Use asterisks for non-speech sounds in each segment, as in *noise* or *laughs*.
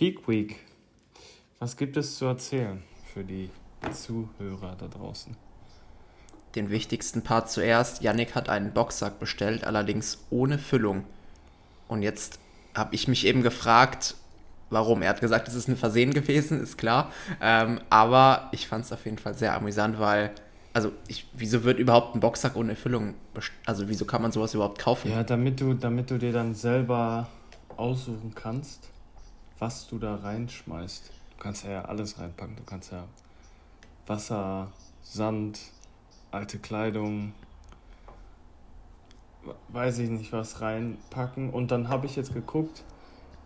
Peak Week. Was gibt es zu erzählen für die Zuhörer da draußen? Den wichtigsten Part zuerst. Yannick hat einen Boxsack bestellt, allerdings ohne Füllung. Und jetzt habe ich mich eben gefragt, warum. Er hat gesagt, es ist ein Versehen gewesen, ist klar. Ähm, aber ich fand es auf jeden Fall sehr amüsant, weil, also, ich, wieso wird überhaupt ein Boxsack ohne Füllung, also, wieso kann man sowas überhaupt kaufen? Ja, damit du, damit du dir dann selber aussuchen kannst, was du da reinschmeißt. Du kannst ja alles reinpacken. Du kannst ja Wasser, Sand, alte Kleidung, weiß ich nicht was reinpacken. Und dann habe ich jetzt geguckt,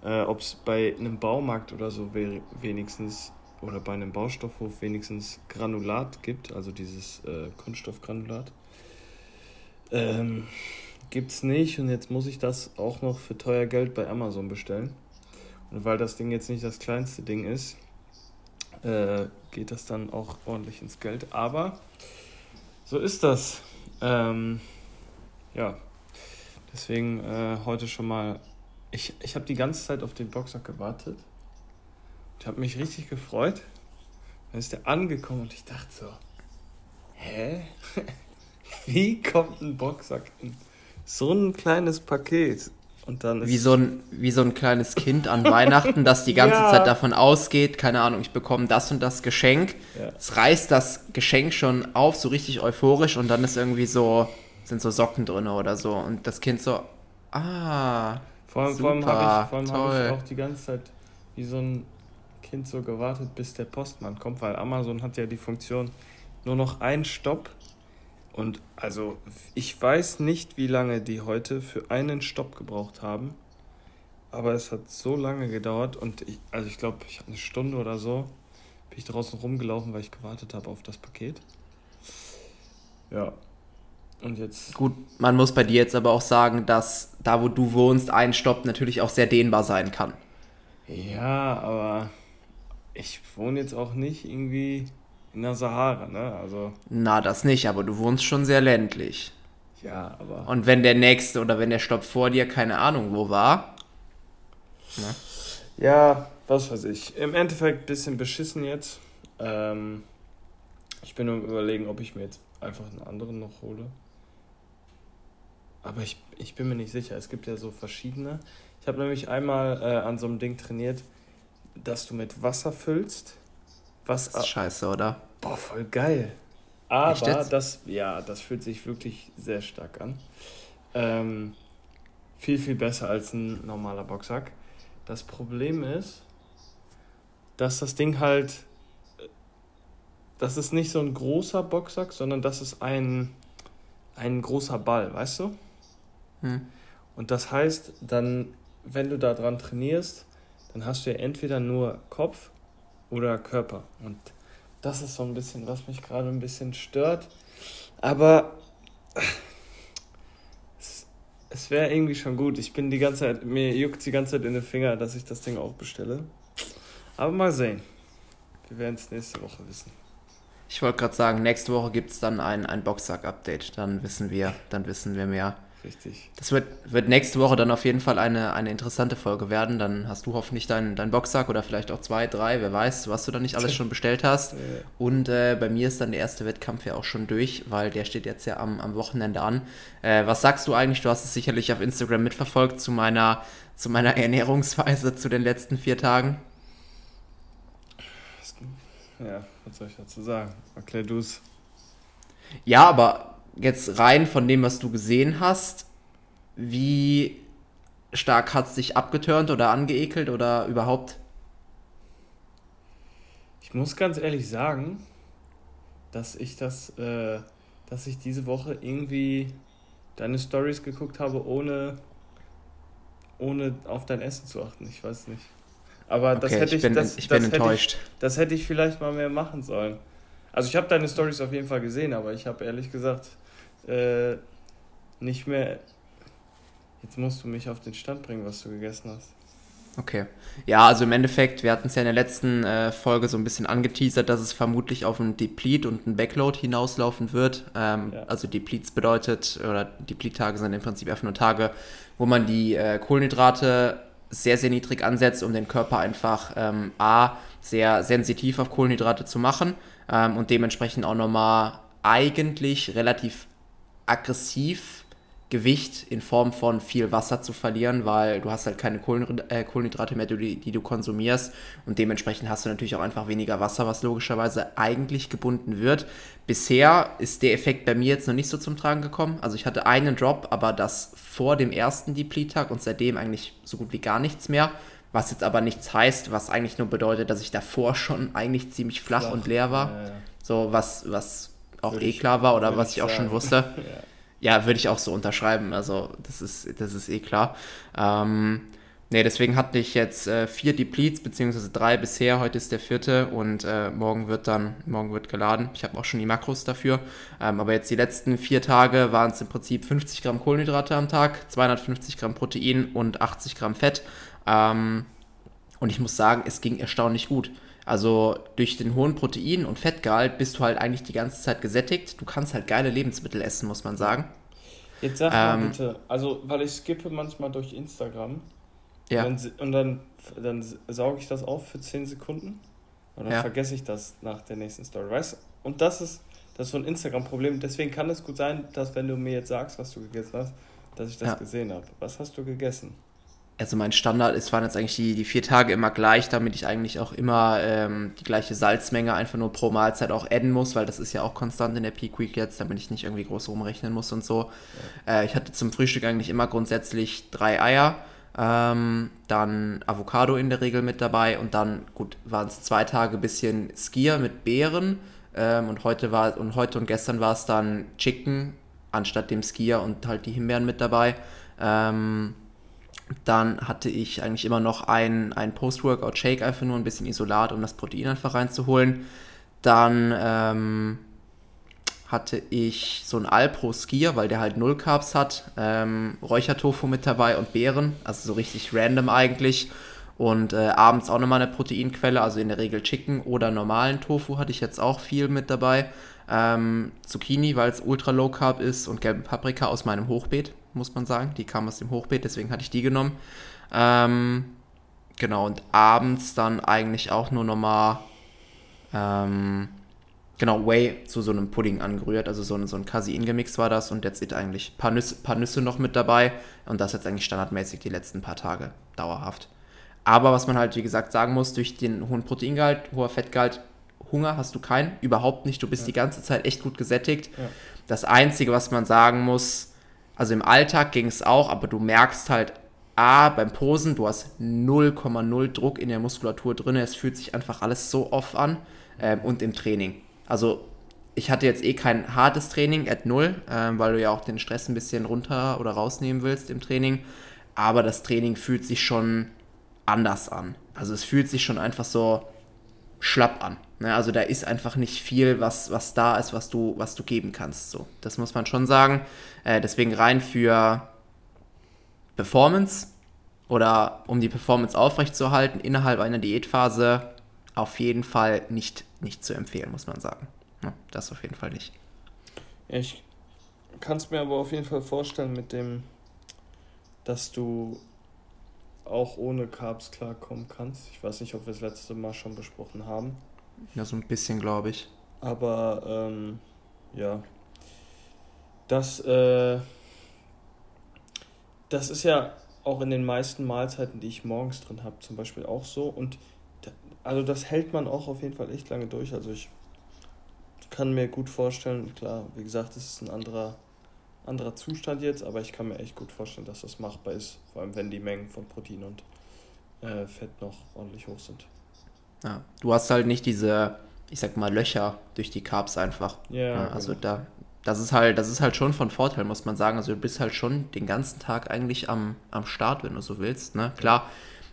äh, ob es bei einem Baumarkt oder so wenigstens oder bei einem Baustoffhof wenigstens Granulat gibt, also dieses äh, Kunststoffgranulat. Ähm, gibt es nicht und jetzt muss ich das auch noch für teuer Geld bei Amazon bestellen. Und weil das Ding jetzt nicht das kleinste Ding ist, äh, geht das dann auch ordentlich ins Geld. Aber so ist das. Ähm, ja, deswegen äh, heute schon mal. Ich, ich habe die ganze Zeit auf den Boxsack gewartet. Ich habe mich richtig gefreut. Dann ist der angekommen und ich dachte so, hä? *laughs* Wie kommt ein Boxsack in so ein kleines Paket? Wie, so ein, wie so ein kleines Kind an Weihnachten, das die ganze *laughs* ja. Zeit davon ausgeht, keine Ahnung, ich bekomme das und das Geschenk. Ja. Es reißt das Geschenk schon auf, so richtig euphorisch und dann ist irgendwie so, sind so Socken drin oder so. Und das Kind so, ah. Vor allem, super, vor allem habe ich, hab ich auch die ganze Zeit wie so ein Kind so gewartet, bis der Postmann kommt, weil Amazon hat ja die Funktion nur noch ein Stopp und also ich weiß nicht, wie lange die heute für einen Stopp gebraucht haben. Aber es hat so lange gedauert und ich, also ich glaube, ich habe eine Stunde oder so, bin ich draußen rumgelaufen, weil ich gewartet habe auf das Paket. Ja. Und jetzt. Gut, man muss bei dir jetzt aber auch sagen, dass da, wo du wohnst, ein Stopp natürlich auch sehr dehnbar sein kann. Ja, aber ich wohne jetzt auch nicht irgendwie in der Sahara, ne? Also. Na, das nicht, aber du wohnst schon sehr ländlich. Ja, aber. Und wenn der nächste oder wenn der Stopp vor dir keine Ahnung wo war. Ne? Ja, was weiß ich. Im Endeffekt ein bisschen beschissen jetzt. Ähm, ich bin nur überlegen, ob ich mir jetzt einfach einen anderen noch hole. Aber ich, ich bin mir nicht sicher. Es gibt ja so verschiedene. Ich habe nämlich einmal äh, an so einem Ding trainiert, dass du mit Wasser füllst was, das ist scheiße, oder? Boah, voll geil. Aber das, ja, das fühlt sich wirklich sehr stark an. Ähm, viel, viel besser als ein normaler Boxsack. Das Problem ist, dass das Ding halt, das ist nicht so ein großer Boxsack, sondern das ist ein, ein großer Ball, weißt du? Hm. Und das heißt, dann, wenn du da dran trainierst, dann hast du ja entweder nur Kopf oder Körper. Und das ist so ein bisschen, was mich gerade ein bisschen stört. Aber es, es wäre irgendwie schon gut. Ich bin die ganze Zeit, mir juckt die ganze Zeit in den Finger, dass ich das Ding auch bestelle. Aber mal sehen. Wir werden es nächste Woche wissen. Ich wollte gerade sagen, nächste Woche gibt es dann ein, ein Boxsack-Update. Dann wissen wir, dann wissen wir mehr. Richtig. Das wird, wird nächste Woche dann auf jeden Fall eine, eine interessante Folge werden. Dann hast du hoffentlich deinen dein Boxsack oder vielleicht auch zwei, drei, wer weiß, was du dann nicht alles schon bestellt hast. Und äh, bei mir ist dann der erste Wettkampf ja auch schon durch, weil der steht jetzt ja am, am Wochenende an. Äh, was sagst du eigentlich? Du hast es sicherlich auf Instagram mitverfolgt zu meiner, zu meiner *laughs* Ernährungsweise zu den letzten vier Tagen. Ja, was soll ich dazu sagen? Erklär du es. Ja, aber jetzt rein von dem, was du gesehen hast, wie stark hat es dich abgeturnt oder angeekelt oder überhaupt? Ich muss ganz ehrlich sagen, dass ich das, äh, dass ich diese Woche irgendwie deine Stories geguckt habe, ohne, ohne auf dein Essen zu achten. Ich weiß nicht. Aber das okay, hätte ich, bin, das, ich bin das enttäuscht. Ich, das hätte ich vielleicht mal mehr machen sollen. Also ich habe deine Stories auf jeden Fall gesehen, aber ich habe ehrlich gesagt äh, nicht mehr. Jetzt musst du mich auf den Stand bringen, was du gegessen hast. Okay. Ja, also im Endeffekt, wir hatten es ja in der letzten äh, Folge so ein bisschen angeteasert, dass es vermutlich auf ein Deplete und ein Backload hinauslaufen wird. Ähm, ja. Also Depletes bedeutet, oder Deplete-Tage sind im Prinzip einfach nur Tage, wo man die äh, Kohlenhydrate sehr, sehr niedrig ansetzt, um den Körper einfach ähm, A, sehr sensitiv auf Kohlenhydrate zu machen ähm, und dementsprechend auch nochmal eigentlich relativ aggressiv Gewicht in Form von viel Wasser zu verlieren, weil du hast halt keine äh, Kohlenhydrate mehr, die, die, du konsumierst und dementsprechend hast du natürlich auch einfach weniger Wasser, was logischerweise eigentlich gebunden wird. Bisher ist der Effekt bei mir jetzt noch nicht so zum Tragen gekommen. Also ich hatte einen Drop, aber das vor dem ersten Deplete-Tag und seitdem eigentlich so gut wie gar nichts mehr. Was jetzt aber nichts heißt, was eigentlich nur bedeutet, dass ich davor schon eigentlich ziemlich flach, flach. und leer war. Ja, ja. So was, was auch eh klar war oder was ich auch schon wusste. *laughs* ja. Ja, würde ich auch so unterschreiben. Also, das ist, das ist eh klar. Ähm, nee, deswegen hatte ich jetzt äh, vier Depletes, beziehungsweise drei bisher. Heute ist der vierte und äh, morgen wird dann, morgen wird geladen. Ich habe auch schon die Makros dafür. Ähm, aber jetzt die letzten vier Tage waren es im Prinzip 50 Gramm Kohlenhydrate am Tag, 250 Gramm Protein und 80 Gramm Fett. Ähm, und ich muss sagen, es ging erstaunlich gut. Also durch den hohen Protein- und Fettgehalt bist du halt eigentlich die ganze Zeit gesättigt. Du kannst halt geile Lebensmittel essen, muss man sagen. Jetzt sag mal ähm, bitte, also weil ich skippe manchmal durch Instagram ja. und dann, und dann, dann sauge ich das auf für 10 Sekunden und dann ja. vergesse ich das nach der nächsten Story, weißt Und das ist, das ist so ein Instagram-Problem. Deswegen kann es gut sein, dass wenn du mir jetzt sagst, was du gegessen hast, dass ich das ja. gesehen habe. Was hast du gegessen? Also mein Standard ist, waren jetzt eigentlich die, die vier Tage immer gleich, damit ich eigentlich auch immer ähm, die gleiche Salzmenge einfach nur pro Mahlzeit auch adden muss, weil das ist ja auch konstant in der Peak Week jetzt, damit ich nicht irgendwie groß rumrechnen muss und so. Ja. Äh, ich hatte zum Frühstück eigentlich immer grundsätzlich drei Eier, ähm, dann Avocado in der Regel mit dabei und dann, gut, waren es zwei Tage bisschen Skier mit Beeren ähm, und heute war und heute und gestern war es dann Chicken anstatt dem Skier und halt die Himbeeren mit dabei. Ähm, dann hatte ich eigentlich immer noch ein, ein Post-Workout-Shake, einfach nur ein bisschen Isolat, um das Protein einfach reinzuholen. Dann ähm, hatte ich so ein Alpro Skier, weil der halt null Carbs hat, ähm, Räuchertofu mit dabei und Beeren, also so richtig random eigentlich. Und äh, abends auch nochmal eine Proteinquelle, also in der Regel Chicken oder normalen Tofu hatte ich jetzt auch viel mit dabei. Ähm, Zucchini, weil es ultra low carb ist und gelbe Paprika aus meinem Hochbeet muss man sagen. Die kam aus dem Hochbeet, deswegen hatte ich die genommen. Ähm, genau, und abends dann eigentlich auch nur nochmal, ähm, genau, Whey zu so einem Pudding angerührt. Also so ein, so ein Casein-Gemix war das und jetzt sind eigentlich ein paar Nüsse, paar Nüsse noch mit dabei. Und das jetzt eigentlich standardmäßig die letzten paar Tage dauerhaft. Aber was man halt, wie gesagt, sagen muss, durch den hohen Proteingehalt, hoher Fettgehalt, Hunger hast du keinen, überhaupt nicht. Du bist ja. die ganze Zeit echt gut gesättigt. Ja. Das Einzige, was man sagen muss, also im Alltag ging es auch, aber du merkst halt, A, beim Posen, du hast 0,0 Druck in der Muskulatur drin, es fühlt sich einfach alles so off an ähm, und im Training. Also ich hatte jetzt eh kein hartes Training at null, ähm, weil du ja auch den Stress ein bisschen runter oder rausnehmen willst im Training, aber das Training fühlt sich schon anders an. Also es fühlt sich schon einfach so schlapp an. Ne? Also da ist einfach nicht viel, was, was da ist, was du, was du geben kannst. So. Das muss man schon sagen. Äh, deswegen rein für Performance oder um die Performance aufrechtzuerhalten innerhalb einer Diätphase auf jeden Fall nicht, nicht zu empfehlen, muss man sagen. Ja, das auf jeden Fall nicht. Ich kann es mir aber auf jeden Fall vorstellen mit dem, dass du auch ohne Carbs klarkommen kannst. Ich weiß nicht, ob wir das letzte Mal schon besprochen haben. Ja, so ein bisschen, glaube ich. Aber ähm, ja, das, äh, das ist ja auch in den meisten Mahlzeiten, die ich morgens drin habe, zum Beispiel auch so. Und da, also das hält man auch auf jeden Fall echt lange durch. Also ich kann mir gut vorstellen, klar, wie gesagt, es ist ein anderer anderer Zustand jetzt, aber ich kann mir echt gut vorstellen, dass das machbar ist, vor allem wenn die Mengen von Protein und äh, Fett noch ordentlich hoch sind. Ja, du hast halt nicht diese, ich sag mal, Löcher durch die Carbs einfach. Ja, ja also genau. da, das ist halt, das ist halt schon von Vorteil, muss man sagen. Also du bist halt schon den ganzen Tag eigentlich am, am Start, wenn du so willst. Ne? Klar,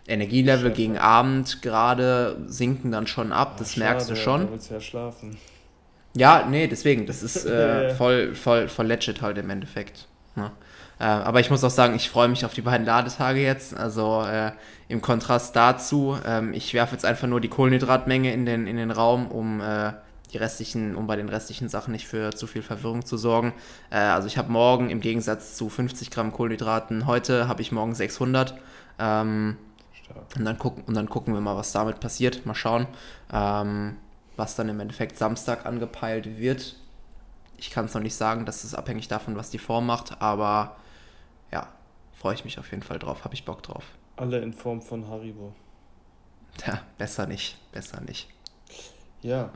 Energielevel Chef, gegen Abend gerade sinken dann schon ab, Ach, das merkst schade, du schon. Du willst ja schlafen. Ja, nee, deswegen, das ist äh, *laughs* voll, voll, voll legit halt im Endeffekt. Ne? Äh, aber ich muss auch sagen, ich freue mich auf die beiden Ladetage jetzt. Also äh, im Kontrast dazu, ähm, ich werfe jetzt einfach nur die Kohlenhydratmenge in den, in den Raum, um äh, die restlichen, um bei den restlichen Sachen nicht für zu viel Verwirrung zu sorgen. Äh, also ich habe morgen im Gegensatz zu 50 Gramm Kohlenhydraten heute, habe ich morgen 600. Ähm, und, dann gucken, und dann gucken wir mal, was damit passiert. Mal schauen, ähm, was dann im Endeffekt Samstag angepeilt wird. Ich kann es noch nicht sagen, das ist abhängig davon, was die Form macht, aber ja, freue ich mich auf jeden Fall drauf, habe ich Bock drauf. Alle in Form von Haribo. Ja, besser nicht, besser nicht. Ja,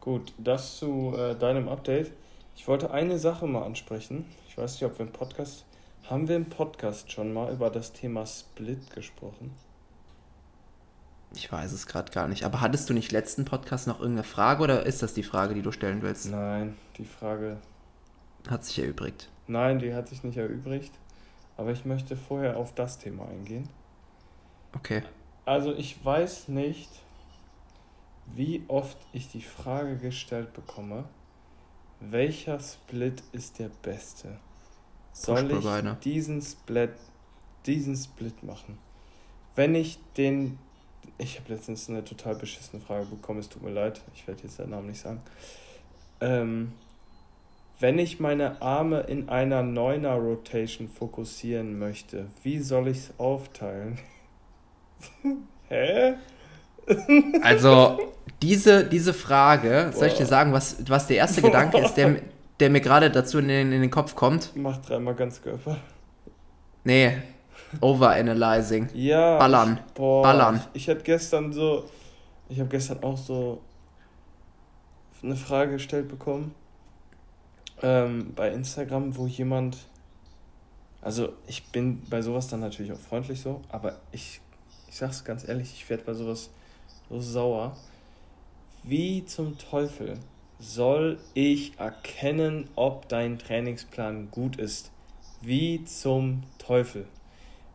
gut, das zu äh, deinem Update. Ich wollte eine Sache mal ansprechen. Ich weiß nicht, ob wir im Podcast. Haben wir im Podcast schon mal über das Thema Split gesprochen? Ich weiß es gerade gar nicht. Aber hattest du nicht letzten Podcast noch irgendeine Frage oder ist das die Frage, die du stellen willst? Nein, die Frage. Hat sich erübrigt. Nein, die hat sich nicht erübrigt. Aber ich möchte vorher auf das Thema eingehen. Okay. Also ich weiß nicht, wie oft ich die Frage gestellt bekomme, welcher Split ist der beste? Soll ich diesen Split, diesen Split machen? Wenn ich den ich habe letztens eine total beschissene Frage bekommen, es tut mir leid, ich werde jetzt den Namen nicht sagen. Ähm, wenn ich meine Arme in einer Neuner Rotation fokussieren möchte, wie soll ich es aufteilen? *laughs* Hä? also, diese, diese Frage, Boah. soll ich dir sagen, was, was der erste Boah. Gedanke ist, der, der mir gerade dazu in den, in den Kopf kommt? Mach dreimal ganz Körper. Nee, Overanalyzing. Ja. Ballern. Boah, Ballern. Ich, ich hatte gestern so, ich habe gestern auch so eine Frage gestellt bekommen ähm, bei Instagram, wo jemand, also ich bin bei sowas dann natürlich auch freundlich so, aber ich, ich sag's ganz ehrlich, ich werde bei sowas so sauer. Wie zum Teufel soll ich erkennen, ob dein Trainingsplan gut ist? Wie zum Teufel?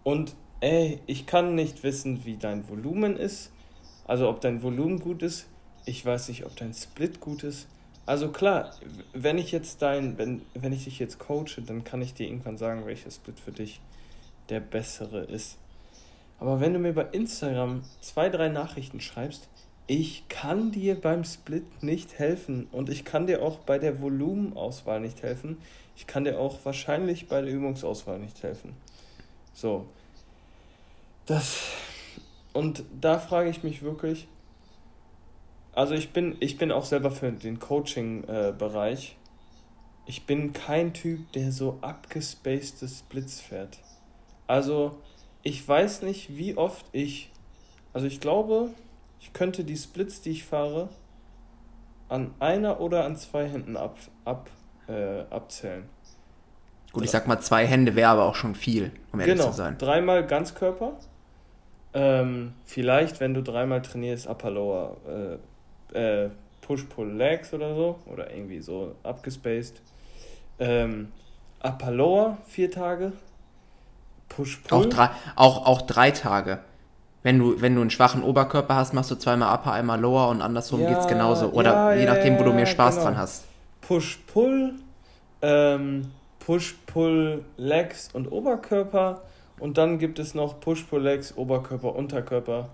Und ey, ich kann nicht wissen, wie dein Volumen ist. Also ob dein Volumen gut ist. Ich weiß nicht, ob dein Split gut ist. Also klar, wenn ich jetzt dein, wenn, wenn ich dich jetzt coache, dann kann ich dir irgendwann sagen, welcher Split für dich der bessere ist. Aber wenn du mir bei Instagram zwei, drei Nachrichten schreibst, ich kann dir beim Split nicht helfen und ich kann dir auch bei der Volumenauswahl nicht helfen. Ich kann dir auch wahrscheinlich bei der Übungsauswahl nicht helfen. So. Das. Und da frage ich mich wirklich. Also ich bin, ich bin auch selber für den Coaching-Bereich. Äh, ich bin kein Typ, der so abgespacede Splits fährt. Also ich weiß nicht, wie oft ich. Also ich glaube, ich könnte die Splits, die ich fahre, an einer oder an zwei Händen ab, ab, äh, abzählen. Gut, ich sag mal, zwei Hände wäre aber auch schon viel, um ehrlich genau, zu sein. Dreimal Ganzkörper. Ähm, vielleicht, wenn du dreimal trainierst, Upper Lower, äh, äh, Push-Pull-Legs oder so. Oder irgendwie so abgespaced. Ähm, Upper Lower, vier Tage. Push-Pull. Auch drei, auch, auch drei Tage. Wenn du, wenn du einen schwachen Oberkörper hast, machst du zweimal Upper, einmal Lower und andersrum ja, geht's genauso. Oder ja, je nachdem, wo du mehr Spaß genau. dran hast. Push-Pull, ähm, Push-Pull-Legs und Oberkörper. Und dann gibt es noch Push-Pull-Legs, Oberkörper, Unterkörper.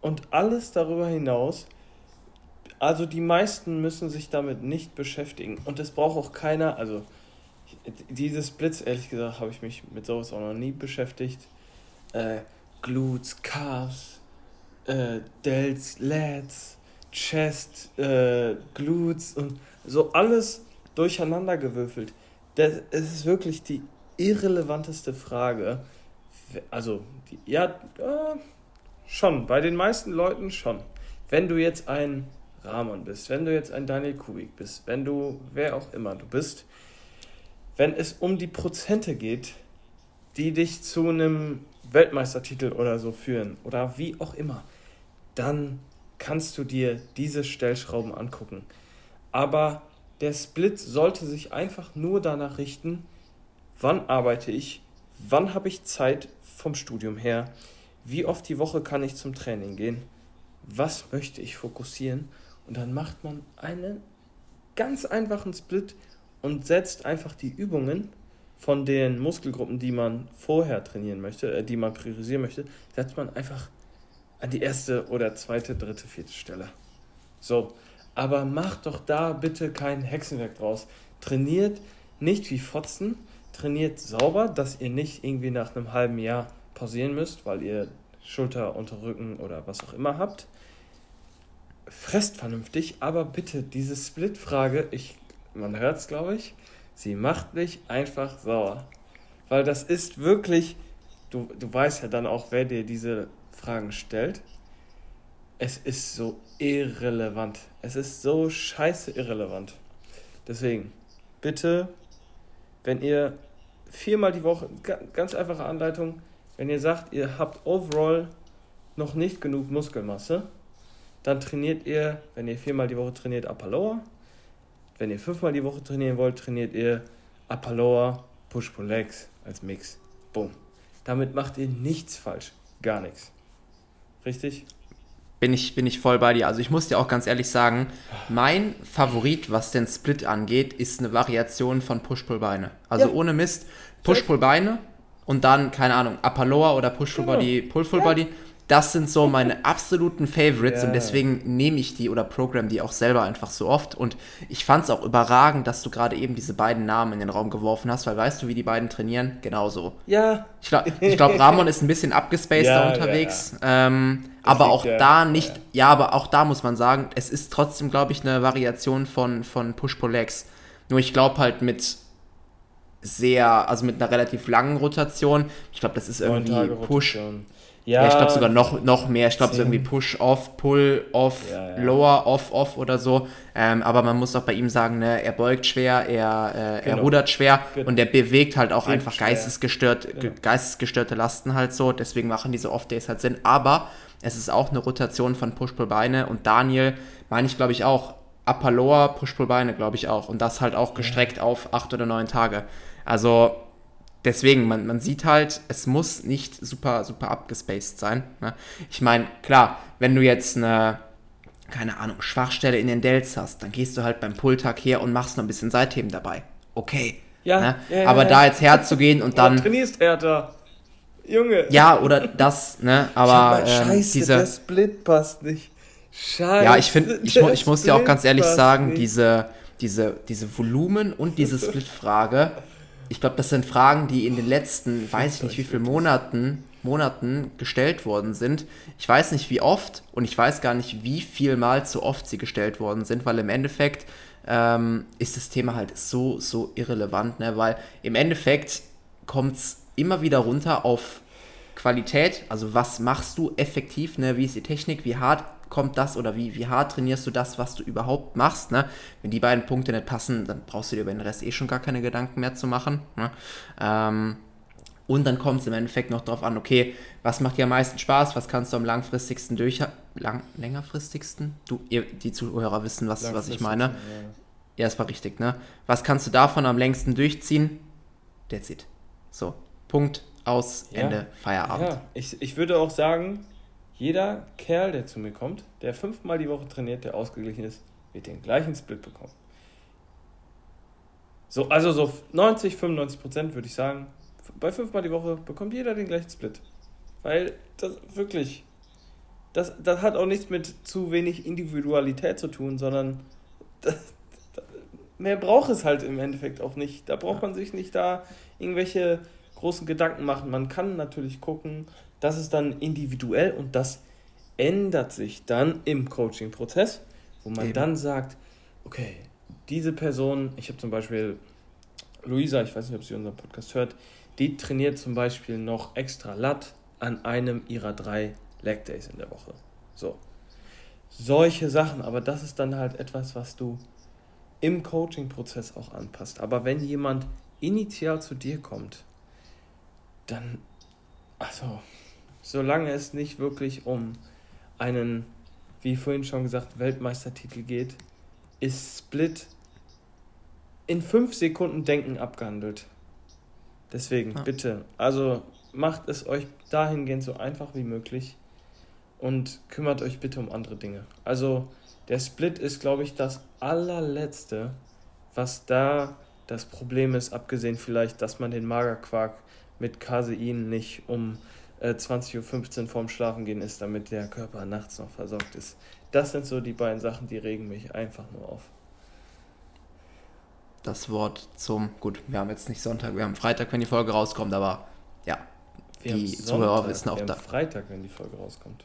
Und alles darüber hinaus. Also die meisten müssen sich damit nicht beschäftigen. Und es braucht auch keiner, also dieses Blitz, ehrlich gesagt, habe ich mich mit sowas auch noch nie beschäftigt. Äh, Glutes, Calves, äh, Delts, Lats, Chest, äh, Glutes und so alles durcheinander gewürfelt das, ist wirklich die irrelevanteste Frage. Also, ja, äh, schon, bei den meisten Leuten schon. Wenn du jetzt ein Rahman bist, wenn du jetzt ein Daniel Kubik bist, wenn du wer auch immer du bist, wenn es um die Prozente geht, die dich zu einem Weltmeistertitel oder so führen oder wie auch immer, dann kannst du dir diese Stellschrauben angucken. Aber der Split sollte sich einfach nur danach richten, wann arbeite ich, wann habe ich Zeit vom Studium her, wie oft die Woche kann ich zum Training gehen, was möchte ich fokussieren und dann macht man einen ganz einfachen Split und setzt einfach die Übungen von den Muskelgruppen, die man vorher trainieren möchte, äh, die man priorisieren möchte, setzt man einfach an die erste oder zweite, dritte, vierte Stelle. So, aber macht doch da bitte kein Hexenwerk draus. Trainiert nicht wie Fotzen, trainiert sauber, dass ihr nicht irgendwie nach einem halben Jahr pausieren müsst, weil ihr Schulter, Unterrücken oder was auch immer habt, fresst vernünftig, aber bitte, diese Split-Frage, ich, man hört es, glaube ich, sie macht mich einfach sauer. Weil das ist wirklich, du, du weißt ja dann auch, wer dir diese Fragen stellt. Es ist so irrelevant. Es ist so scheiße irrelevant. Deswegen, bitte, wenn ihr viermal die Woche, ganz einfache Anleitung, wenn ihr sagt, ihr habt overall noch nicht genug Muskelmasse, dann trainiert ihr, wenn ihr viermal die Woche trainiert, Upper Lower. Wenn ihr fünfmal die Woche trainieren wollt, trainiert ihr Upper Lower, Push Pull Legs als Mix. Boom. Damit macht ihr nichts falsch. Gar nichts. Richtig? Bin ich, bin ich voll bei dir. Also ich muss dir auch ganz ehrlich sagen, mein Favorit, was den Split angeht, ist eine Variation von Push-Pull-Beine. Also ja. ohne Mist, Push-Pull-Beine und dann, keine Ahnung, Upper Lower oder Push-Full-Body, genau. Pull-Full-Body. Ja. Das sind so meine *laughs* absoluten Favorites yeah. und deswegen nehme ich die oder program die auch selber einfach so oft. Und ich fand es auch überragend, dass du gerade eben diese beiden Namen in den Raum geworfen hast, weil weißt du, wie die beiden trainieren? Genauso. Ja. Ich glaube, glaub, *laughs* Ramon ist ein bisschen abgespaced ja, unterwegs. Ja, ja. Ähm, aber auch da nicht, ja. aber auch da muss man sagen, es ist trotzdem, glaube ich, eine Variation von, von Push-Pull-Legs. Nur ich glaube halt mit sehr, also mit einer relativ langen Rotation. Ich glaube, das ist irgendwie Push. Ja, ja ich glaube sogar noch, noch mehr. Ich glaube, so irgendwie Push-Off, Pull-Off, ja, ja. Lower, Off-Off oder so. Ähm, aber man muss auch bei ihm sagen, ne, er beugt schwer, er, äh, genau. er rudert schwer genau. und er bewegt halt auch einfach geistesgestört, genau. geistesgestörte Lasten halt so. Deswegen machen diese Off-Days halt Sinn. Aber es ist auch eine Rotation von Push-Pull-Beine und Daniel, meine ich glaube ich auch, Upper Lower, Push-Pull-Beine glaube ich auch. Und das halt auch gestreckt auf acht oder neun Tage. Also deswegen, man, man sieht halt, es muss nicht super, super abgespaced sein. Ne? Ich meine, klar, wenn du jetzt eine, keine Ahnung, Schwachstelle in den Delts hast, dann gehst du halt beim Pulltag her und machst noch ein bisschen Seitheben dabei. Okay. Ja, ne? ja, Aber ja, da jetzt herzugehen und dann. Du trainierst härter. Junge. Ja, oder das, ne? Aber ähm, Scheiße, diese, der Split passt nicht. Scheiße. Ja, ich finde, ich, ich muss dir auch ganz ehrlich sagen, diese, diese, diese Volumen und diese Split-Frage ich glaube, das sind Fragen, die in den letzten, weiß ich nicht wie viele Monaten, Monaten gestellt worden sind. Ich weiß nicht wie oft und ich weiß gar nicht, wie viel mal zu oft sie gestellt worden sind, weil im Endeffekt ähm, ist das Thema halt so, so irrelevant, ne? weil im Endeffekt kommt es immer wieder runter auf Qualität, also was machst du effektiv, ne? wie ist die Technik, wie hart kommt das oder wie, wie hart trainierst du das, was du überhaupt machst. Ne? Wenn die beiden Punkte nicht passen, dann brauchst du dir über den Rest eh schon gar keine Gedanken mehr zu machen. Ne? Ähm, und dann kommt es im Endeffekt noch darauf an, okay, was macht dir am meisten Spaß, was kannst du am langfristigsten durch... Lang, längerfristigsten? Du, ihr, die Zuhörer wissen, was, was ich meine. Ja. ja, es war richtig, ne? Was kannst du davon am längsten durchziehen? That's it. So, Punkt, aus, ja. Ende, Feierabend. Ja, ich, ich würde auch sagen, jeder Kerl, der zu mir kommt, der fünfmal die Woche trainiert, der ausgeglichen ist, wird den gleichen Split bekommen. So, also so 90, 95 Prozent würde ich sagen, bei fünfmal die Woche bekommt jeder den gleichen Split. Weil das wirklich, das, das hat auch nichts mit zu wenig Individualität zu tun, sondern *laughs* das, mehr braucht es halt im Endeffekt auch nicht. Da braucht man sich nicht da irgendwelche großen Gedanken machen. Man kann natürlich gucken, das ist dann individuell und das ändert sich dann im Coaching-Prozess, wo man Eben. dann sagt, okay, diese Person, ich habe zum Beispiel Luisa, ich weiß nicht, ob sie unseren Podcast hört, die trainiert zum Beispiel noch extra Lat an einem ihrer drei Leg Days in der Woche. So. Solche Sachen, aber das ist dann halt etwas, was du im Coaching-Prozess auch anpasst. Aber wenn jemand initial zu dir kommt, dann, also, solange es nicht wirklich um einen, wie vorhin schon gesagt, Weltmeistertitel geht, ist Split in fünf Sekunden Denken abgehandelt. Deswegen, ja. bitte, also macht es euch dahingehend so einfach wie möglich und kümmert euch bitte um andere Dinge. Also der Split ist, glaube ich, das allerletzte, was da das Problem ist, abgesehen vielleicht, dass man den Magerquark mit Casein nicht um äh, 20.15 Uhr vorm Schlafengehen ist, damit der Körper nachts noch versorgt ist. Das sind so die beiden Sachen, die regen mich einfach nur auf. Das Wort zum, gut, wir haben jetzt nicht Sonntag, wir haben Freitag, wenn die Folge rauskommt, aber ja. die Zuhörer wissen auch da. Freitag, wenn die Folge rauskommt.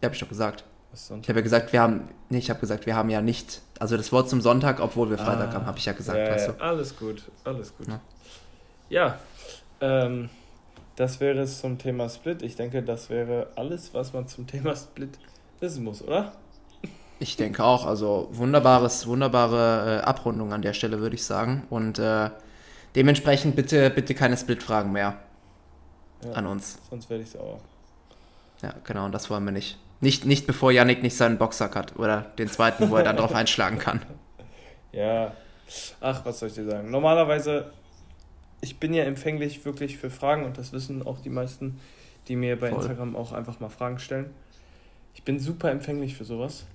Ja, habe ich doch gesagt. Ich habe ja gesagt, wir haben, nee, ich habe gesagt, wir haben ja nicht, also das Wort zum Sonntag, obwohl wir Freitag ah, haben, habe ich ja gesagt. Ja, weißt du? Alles gut, alles gut. Ja, ja ähm, das wäre es zum Thema Split. Ich denke, das wäre alles, was man zum Thema Split wissen muss, oder? Ich denke auch. Also wunderbares, wunderbare äh, Abrundung an der Stelle, würde ich sagen. Und äh, dementsprechend bitte, bitte keine Split-Fragen mehr ja, an uns. Sonst werde ich es auch. Ja, genau, und das wollen wir nicht. Nicht, nicht bevor Yannick nicht seinen Boxsack hat oder den zweiten, wo er dann drauf *laughs* einschlagen kann. Ja, ach, was soll ich dir sagen? Normalerweise ich bin ja empfänglich wirklich für Fragen und das wissen auch die meisten, die mir bei Voll. Instagram auch einfach mal Fragen stellen. Ich bin super empfänglich für sowas.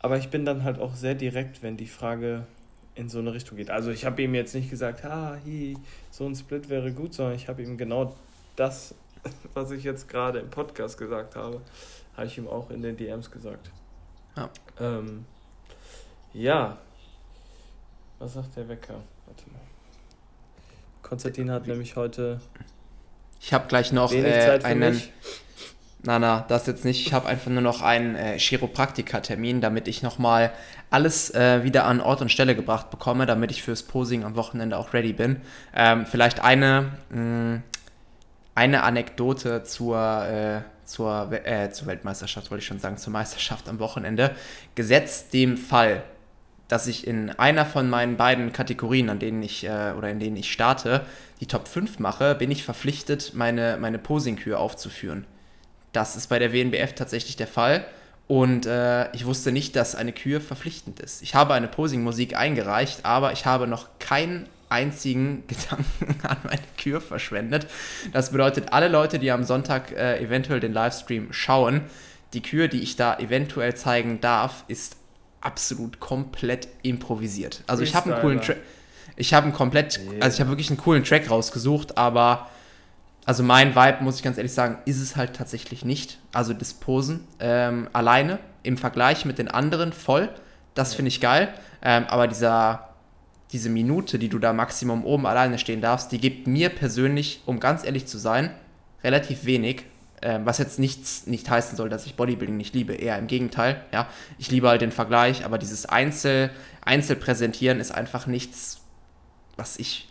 Aber ich bin dann halt auch sehr direkt, wenn die Frage in so eine Richtung geht. Also ich habe ihm jetzt nicht gesagt, ha, hi, so ein Split wäre gut, sondern ich habe ihm genau das, *laughs* was ich jetzt gerade im Podcast gesagt habe, habe ich ihm auch in den DMs gesagt. Ja. Ähm, ja. Was sagt der Wecker? Konstantin hat nämlich heute. Ich habe gleich noch äh, einen. Mich. Na, na, das jetzt nicht. Ich habe einfach nur noch einen äh, Chiropraktiker-Termin, damit ich nochmal alles äh, wieder an Ort und Stelle gebracht bekomme, damit ich fürs Posing am Wochenende auch ready bin. Ähm, vielleicht eine, mh, mm, eine Anekdote zur, äh, zur, äh, zur Weltmeisterschaft, wollte ich schon sagen, zur Meisterschaft am Wochenende. Gesetzt dem Fall, dass ich in einer von meinen beiden Kategorien, an denen ich äh, oder in denen ich starte, die Top 5 mache, bin ich verpflichtet, meine, meine Posing-Kür aufzuführen. Das ist bei der WNBF tatsächlich der Fall. Und äh, ich wusste nicht, dass eine Kür verpflichtend ist. Ich habe eine Posing-Musik eingereicht, aber ich habe noch keinen einzigen *laughs* Gedanken an meine Kür verschwendet. Das bedeutet, alle Leute, die am Sonntag äh, eventuell den Livestream schauen, die Kür, die ich da eventuell zeigen darf, ist absolut komplett improvisiert. Also ich habe einen coolen Track. Ich habe einen komplett, yeah. also ich habe wirklich einen coolen Track rausgesucht, aber also mein Vibe, muss ich ganz ehrlich sagen, ist es halt tatsächlich nicht. Also das Posen ähm, alleine im Vergleich mit den anderen voll, das finde ich geil. Ähm, aber dieser, diese Minute, die du da Maximum oben alleine stehen darfst, die gibt mir persönlich, um ganz ehrlich zu sein, relativ wenig. Ähm, was jetzt nichts nicht heißen soll, dass ich Bodybuilding nicht liebe, eher im Gegenteil. Ja, ich liebe halt den Vergleich, aber dieses Einzel, Einzelpräsentieren ist einfach nichts, was ich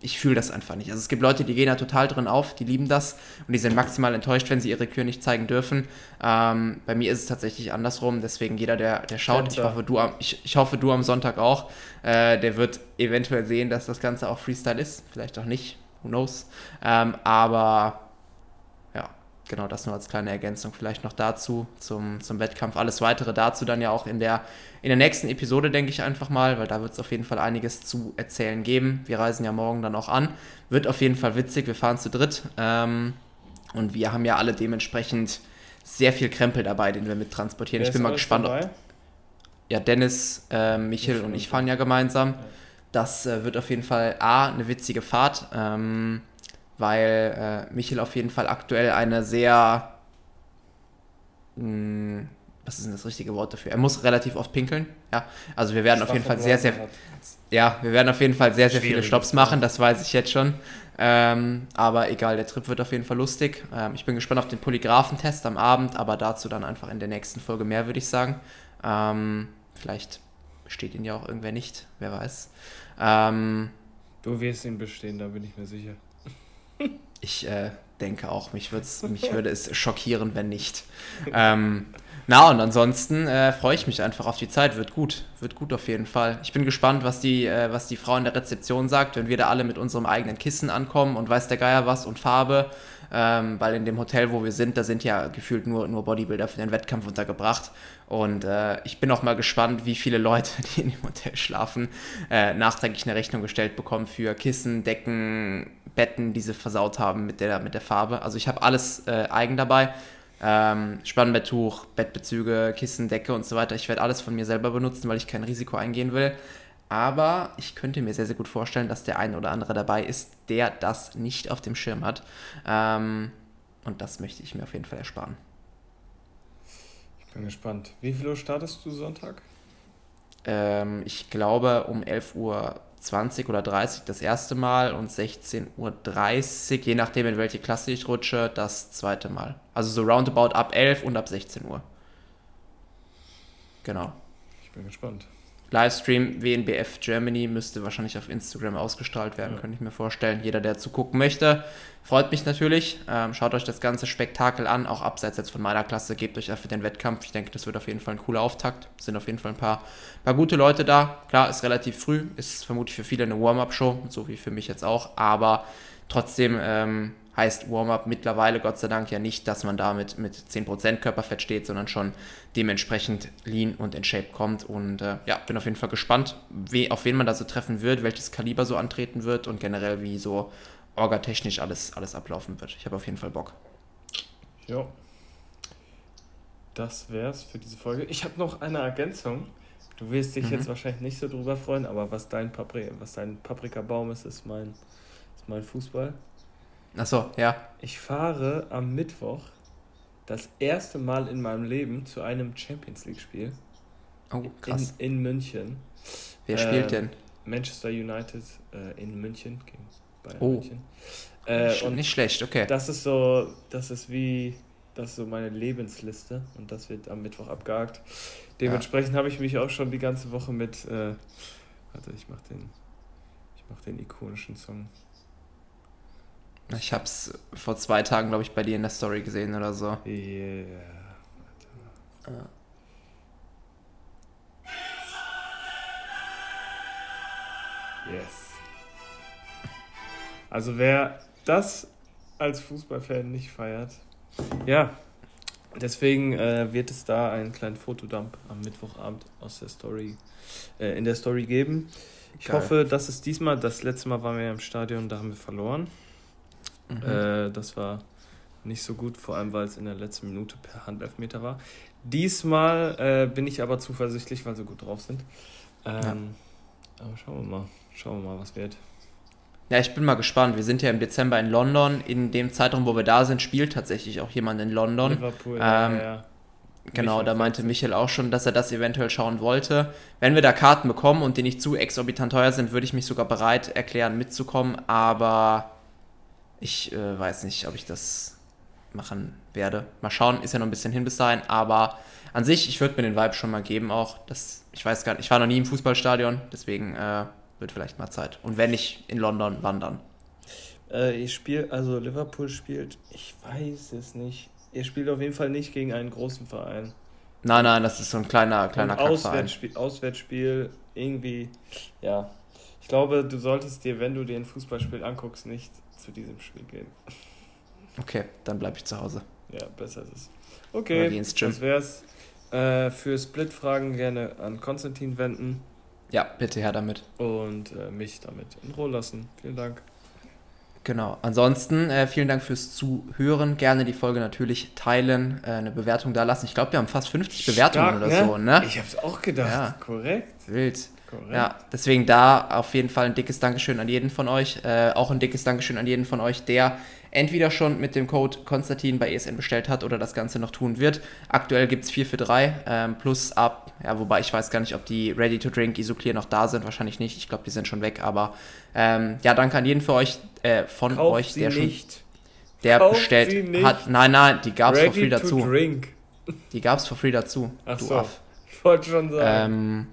ich fühle das einfach nicht. Also es gibt Leute, die gehen da total drin auf, die lieben das und die sind maximal enttäuscht, wenn sie ihre Kür nicht zeigen dürfen. Ähm, bei mir ist es tatsächlich andersrum, deswegen jeder, der, der schaut, ich hoffe, du am, ich, ich hoffe, du am Sonntag auch, äh, der wird eventuell sehen, dass das Ganze auch Freestyle ist, vielleicht auch nicht, who knows. Ähm, aber genau das nur als kleine Ergänzung vielleicht noch dazu zum, zum Wettkampf. Alles weitere dazu dann ja auch in der, in der nächsten Episode, denke ich einfach mal, weil da wird es auf jeden Fall einiges zu erzählen geben. Wir reisen ja morgen dann auch an. Wird auf jeden Fall witzig, wir fahren zu dritt. Ähm, und wir haben ja alle dementsprechend sehr viel Krempel dabei, den wir mit transportieren. Wer ich bin mal gespannt, ob. Ja, Dennis, äh, Michel und ich fahren ja gemeinsam. Das äh, wird auf jeden Fall A, eine witzige Fahrt. Ähm, weil äh, Michel auf jeden Fall aktuell eine sehr, mh, hm, was ist denn das richtige Wort dafür? Er muss relativ oft pinkeln, ja. Also wir werden auf jeden Fall sehr, sehr, ja, wir werden auf jeden Fall sehr, sehr viele Stops machen, das weiß ich jetzt schon. Ähm, aber egal, der Trip wird auf jeden Fall lustig. Ähm, ich bin gespannt auf den Polygraphentest am Abend, aber dazu dann einfach in der nächsten Folge mehr, würde ich sagen. Ähm, vielleicht besteht ihn ja auch irgendwer nicht, wer weiß. Ähm, du wirst ihn bestehen, da bin ich mir sicher. *laughs* Ich äh, denke auch, mich, mich würde es schockieren, wenn nicht. Ähm, na, und ansonsten äh, freue ich mich einfach auf die Zeit. Wird gut. Wird gut auf jeden Fall. Ich bin gespannt, was die, äh, was die Frau in der Rezeption sagt, wenn wir da alle mit unserem eigenen Kissen ankommen und weiß der Geier was und Farbe. Ähm, weil in dem Hotel, wo wir sind, da sind ja gefühlt nur, nur Bodybuilder für den Wettkampf untergebracht. Und äh, ich bin auch mal gespannt, wie viele Leute, *laughs* die in dem Hotel schlafen, äh, nachträglich eine Rechnung gestellt bekommen für Kissen, Decken, Betten, die sie versaut haben mit der, mit der Farbe. Also ich habe alles äh, eigen dabei. Ähm, Spannbetttuch, Bettbezüge, Kissen, Decke und so weiter. Ich werde alles von mir selber benutzen, weil ich kein Risiko eingehen will. Aber ich könnte mir sehr, sehr gut vorstellen, dass der eine oder andere dabei ist, der das nicht auf dem Schirm hat. Ähm, und das möchte ich mir auf jeden Fall ersparen. Ich bin gespannt. Wie viel Uhr startest du Sonntag? Ähm, ich glaube um 11.30 Uhr 20 oder 30 das erste Mal und 16.30 Uhr, je nachdem in welche Klasse ich rutsche, das zweite Mal. Also so roundabout ab 11 und ab 16 Uhr. Genau. Ich bin gespannt. Livestream WNBF Germany müsste wahrscheinlich auf Instagram ausgestrahlt werden, ja. könnte ich mir vorstellen. Jeder, der zugucken möchte, freut mich natürlich. Ähm, schaut euch das ganze Spektakel an, auch abseits jetzt von meiner Klasse. Gebt euch dafür den Wettkampf. Ich denke, das wird auf jeden Fall ein cooler Auftakt. Es sind auf jeden Fall ein paar, paar gute Leute da. Klar, ist relativ früh, ist vermutlich für viele eine Warm-up-Show, so wie für mich jetzt auch. Aber trotzdem ähm, heißt Warm-up mittlerweile Gott sei Dank ja nicht, dass man damit mit 10% Körperfett steht, sondern schon dementsprechend lean und in Shape kommt. Und äh, ja, bin auf jeden Fall gespannt, wie, auf wen man da so treffen wird, welches Kaliber so antreten wird und generell wie so orgatechnisch alles, alles ablaufen wird. Ich habe auf jeden Fall Bock. Ja. Das wär's für diese Folge. Ich habe noch eine Ergänzung. Du wirst dich mhm. jetzt wahrscheinlich nicht so drüber freuen, aber was dein, Papri was dein Paprikabaum ist, ist mein, ist mein Fußball. Achso, ja. Ich fahre am Mittwoch das erste Mal in meinem Leben zu einem Champions League-Spiel. Oh, krass. In, in München. Wer äh, spielt denn? Manchester United äh, in München gegen Bayern oh. München. Äh, nicht schlecht, okay. Das ist so, das ist wie, das ist so meine Lebensliste und das wird am Mittwoch abgehakt. Dementsprechend ja. habe ich mich auch schon die ganze Woche mit, äh, warte, ich mach den, ich mach den ikonischen Song. Ich habe es vor zwei Tagen, glaube ich, bei dir in der Story gesehen oder so. Yeah. Ah. Yes. Also wer das als Fußballfan nicht feiert, ja, deswegen äh, wird es da einen kleinen Fotodump am Mittwochabend aus der Story, äh, in der Story geben. Ich Geil. hoffe, dass es diesmal, das letzte Mal waren wir ja im Stadion, da haben wir verloren. Mhm. Äh, das war nicht so gut, vor allem weil es in der letzten Minute per Handelfmeter war. Diesmal äh, bin ich aber zuversichtlich, weil sie gut drauf sind. Ähm, ja. Aber schauen wir mal. Schauen wir mal, was wird. Ja, ich bin mal gespannt. Wir sind ja im Dezember in London. In dem Zeitraum, wo wir da sind, spielt tatsächlich auch jemand in London. Liverpool, ähm, ja, ja. Genau, Michael da meinte Michael auch schon, dass er das eventuell schauen wollte. Wenn wir da Karten bekommen und die nicht zu exorbitant teuer sind, würde ich mich sogar bereit erklären, mitzukommen. Aber ich äh, weiß nicht, ob ich das machen werde. Mal schauen, ist ja noch ein bisschen hin bis dahin, aber an sich, ich würde mir den Vibe schon mal geben auch. Das, ich weiß gar nicht, ich war noch nie im Fußballstadion, deswegen äh, wird vielleicht mal Zeit. Und wenn nicht in London, wandern. Äh, ich spiele, also Liverpool spielt, ich weiß es nicht. Ihr spielt auf jeden Fall nicht gegen einen großen Verein. Nein, nein, das ist so ein kleiner, kleiner Auswärtsspiel, Auswärtsspiel, irgendwie, ja. Ich glaube, du solltest dir, wenn du dir ein Fußballspiel anguckst, nicht zu diesem Spiel gehen. Okay, dann bleibe ich zu Hause. Ja, besser ist es. Okay, das wär's. Äh, für Split-Fragen gerne an Konstantin wenden. Ja, bitte her damit. Und äh, mich damit in Ruhe lassen. Vielen Dank. Genau. Ansonsten äh, vielen Dank fürs Zuhören. Gerne die Folge natürlich teilen, äh, eine Bewertung da lassen. Ich glaube, wir haben fast 50 Bewertungen Stark, oder ne? so, ne? Ich habe es auch gedacht. Ja. Korrekt. Wild. Korrekt. Ja, deswegen da auf jeden Fall ein dickes Dankeschön an jeden von euch. Äh, auch ein dickes Dankeschön an jeden von euch, der entweder schon mit dem Code Konstantin bei ESN bestellt hat oder das Ganze noch tun wird. Aktuell gibt es 4 für 3 ähm, plus ab, ja, wobei ich weiß gar nicht, ob die Ready to Drink Isoclear noch da sind, wahrscheinlich nicht. Ich glaube, die sind schon weg, aber ähm, ja, danke an jeden für euch, äh, von Kauf euch, der schon. Nicht. Der Kauf bestellt hat. Nein, nein, die gab es for free dazu. Drink. Die gab es for free dazu. Ach so. Aff. Ich wollte schon sagen. Ähm,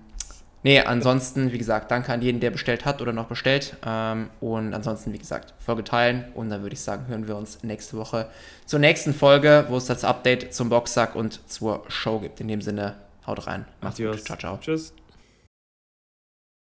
Nee, ansonsten, wie gesagt, danke an jeden, der bestellt hat oder noch bestellt. Ähm, und ansonsten, wie gesagt, Folge teilen. Und dann würde ich sagen, hören wir uns nächste Woche zur nächsten Folge, wo es das Update zum Boxsack und zur Show gibt. In dem Sinne, haut rein. Macht's Adios. gut. Ciao, ciao. Tschüss.